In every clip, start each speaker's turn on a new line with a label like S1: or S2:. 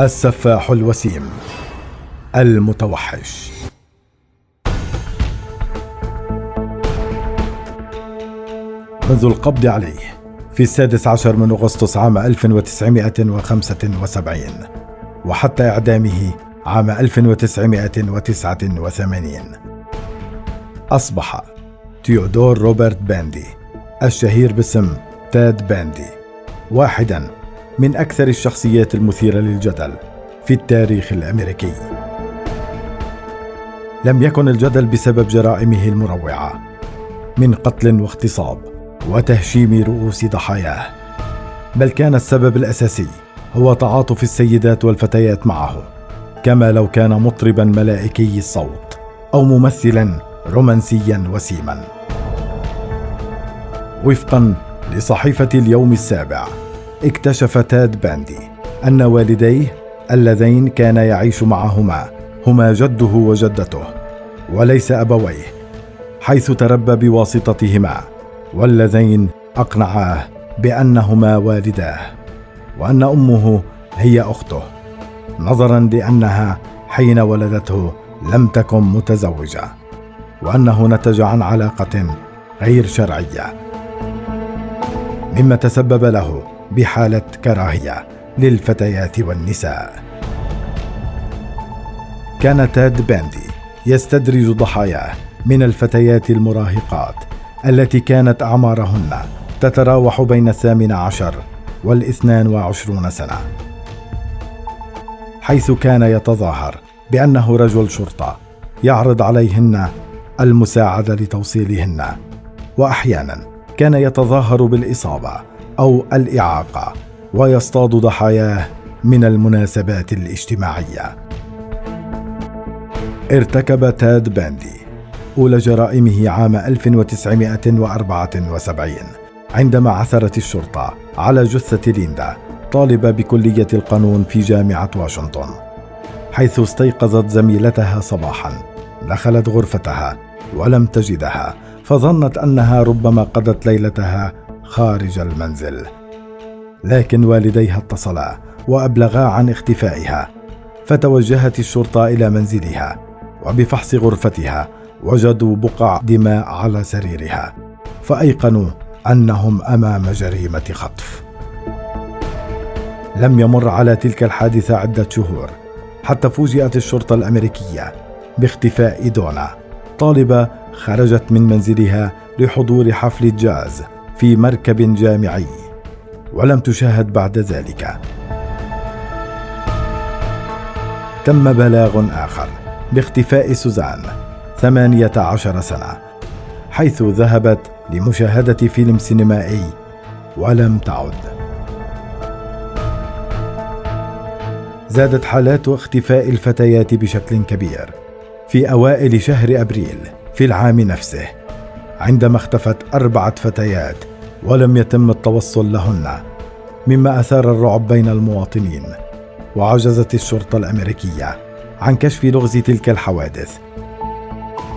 S1: السفاح الوسيم المتوحش. منذ القبض عليه في السادس عشر من أغسطس عام 1975 وحتى إعدامه عام 1989 أصبح تيودور روبرت باندي الشهير باسم تاد باندي واحدا من أكثر الشخصيات المثيرة للجدل في التاريخ الأمريكي. لم يكن الجدل بسبب جرائمه المروعة من قتل واغتصاب وتهشيم رؤوس ضحاياه بل كان السبب الأساسي هو تعاطف السيدات والفتيات معه كما لو كان مطربا ملائكي الصوت أو ممثلا رومانسيا وسيما. وفقا لصحيفة اليوم السابع اكتشف تاد باندي أن والديه اللذين كان يعيش معهما هما جده وجدته وليس أبويه حيث تربى بواسطتهما واللذين أقنعاه بأنهما والداه وأن أمه هي أخته نظرا لأنها حين ولدته لم تكن متزوجة وأنه نتج عن علاقة غير شرعية. مما تسبب له بحالة كراهية للفتيات والنساء. كان تاد باندي يستدرج ضحاياه من الفتيات المراهقات التي كانت أعمارهن تتراوح بين الثامن عشر والإثنان وعشرون سنة. حيث كان يتظاهر بأنه رجل شرطة يعرض عليهن المساعدة لتوصيلهن. وأحيانا كان يتظاهر بالإصابة أو الإعاقة ويصطاد ضحاياه من المناسبات الاجتماعية. ارتكب تاد باندي أولى جرائمه عام 1974 عندما عثرت الشرطة على جثة ليندا طالبة بكلية القانون في جامعة واشنطن حيث استيقظت زميلتها صباحا. دخلت غرفتها ولم تجدها فظنت أنها ربما قضت ليلتها خارج المنزل. لكن والديها اتصلا وأبلغا عن اختفائها فتوجهت الشرطة إلى منزلها وبفحص غرفتها وجدوا بقع دماء على سريرها فأيقنوا أنهم أمام جريمة خطف. لم يمر على تلك الحادثة عدة شهور حتى فوجئت الشرطة الأمريكية باختفاء دونا. طالبة خرجت من منزلها لحضور حفل جاز في مركب جامعي ولم تشاهد بعد ذلك. تم بلاغ آخر باختفاء سوزان ثمانية عشر سنة حيث ذهبت لمشاهدة فيلم سينمائي ولم تعد. زادت حالات اختفاء الفتيات بشكل كبير في أوائل شهر أبريل في العام نفسه عندما اختفت أربعة فتيات ولم يتم التوصل لهن مما أثار الرعب بين المواطنين وعجزت الشرطة الأمريكية عن كشف لغز تلك الحوادث.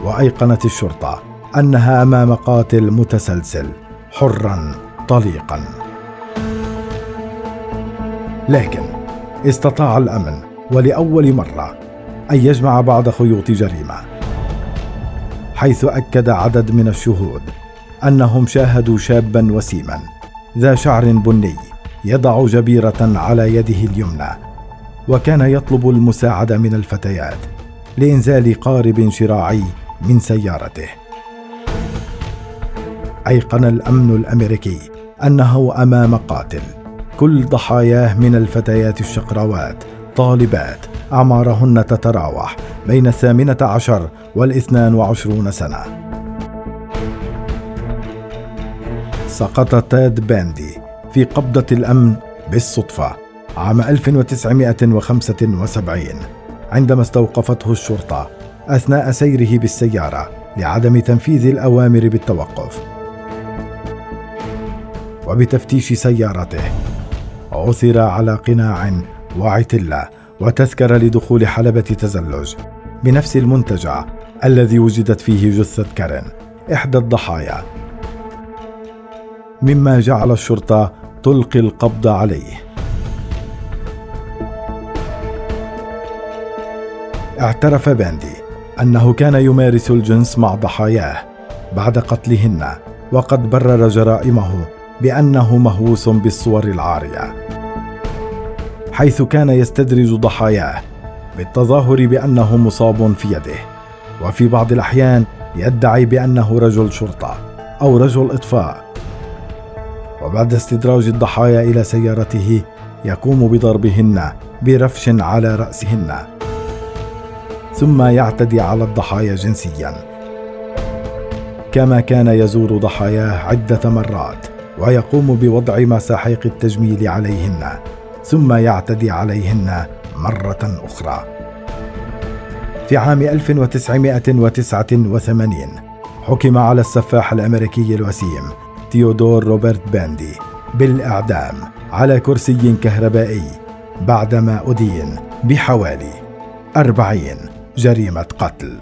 S1: وأيقنت الشرطة أنها أمام قاتل متسلسل حرا طليقا. لكن استطاع الأمن ولأول مرة أن يجمع بعض خيوط جريمة حيث أكد عدد من الشهود أنهم شاهدوا شابا وسيما ذا شعر بني يضع جبيرة على يده اليمنى وكان يطلب المساعدة من الفتيات لإنزال قارب شراعي من سيارته. أيقن الأمن الأمريكي أنه أمام قاتل كل ضحاياه من الفتيات الشقراوات طالبات أعمارهن تتراوح بين الثامنة عشر والإثنان وعشرون سنة. سقط تاد باندي في قبضة الأمن بالصدفة عام 1975 عندما استوقفته الشرطة أثناء سيره بالسيارة لعدم تنفيذ الأوامر بالتوقف. وبتفتيش سيارته عثر على قناع وعتله وتذكره لدخول حلبة تزلج بنفس المنتجع الذي وجدت فيه جثة كارين إحدى الضحايا. مما جعل الشرطة تلقي القبض عليه. اعترف باندي أنه كان يمارس الجنس مع ضحاياه بعد قتلهن وقد برر جرائمه بأنه مهووس بالصور العارية حيث كان يستدرج ضحاياه بالتظاهر بأنه مصاب في يده وفي بعض الأحيان يدعي بأنه رجل شرطة أو رجل إطفاء. وبعد استدراج الضحايا إلى سيارته يقوم بضربهن برفش على رأسهن. ثم يعتدي على الضحايا جنسيا. كما كان يزور ضحاياه عدة مرات ويقوم بوضع مساحيق التجميل عليهن. ثم يعتدي عليهن مرة أخرى. في عام 1989 حكم على السفاح الأمريكي الوسيم تيودور روبرت باندي بالإعدام على كرسي كهربائي بعدما أدين بحوالي أربعين جريمة قتل.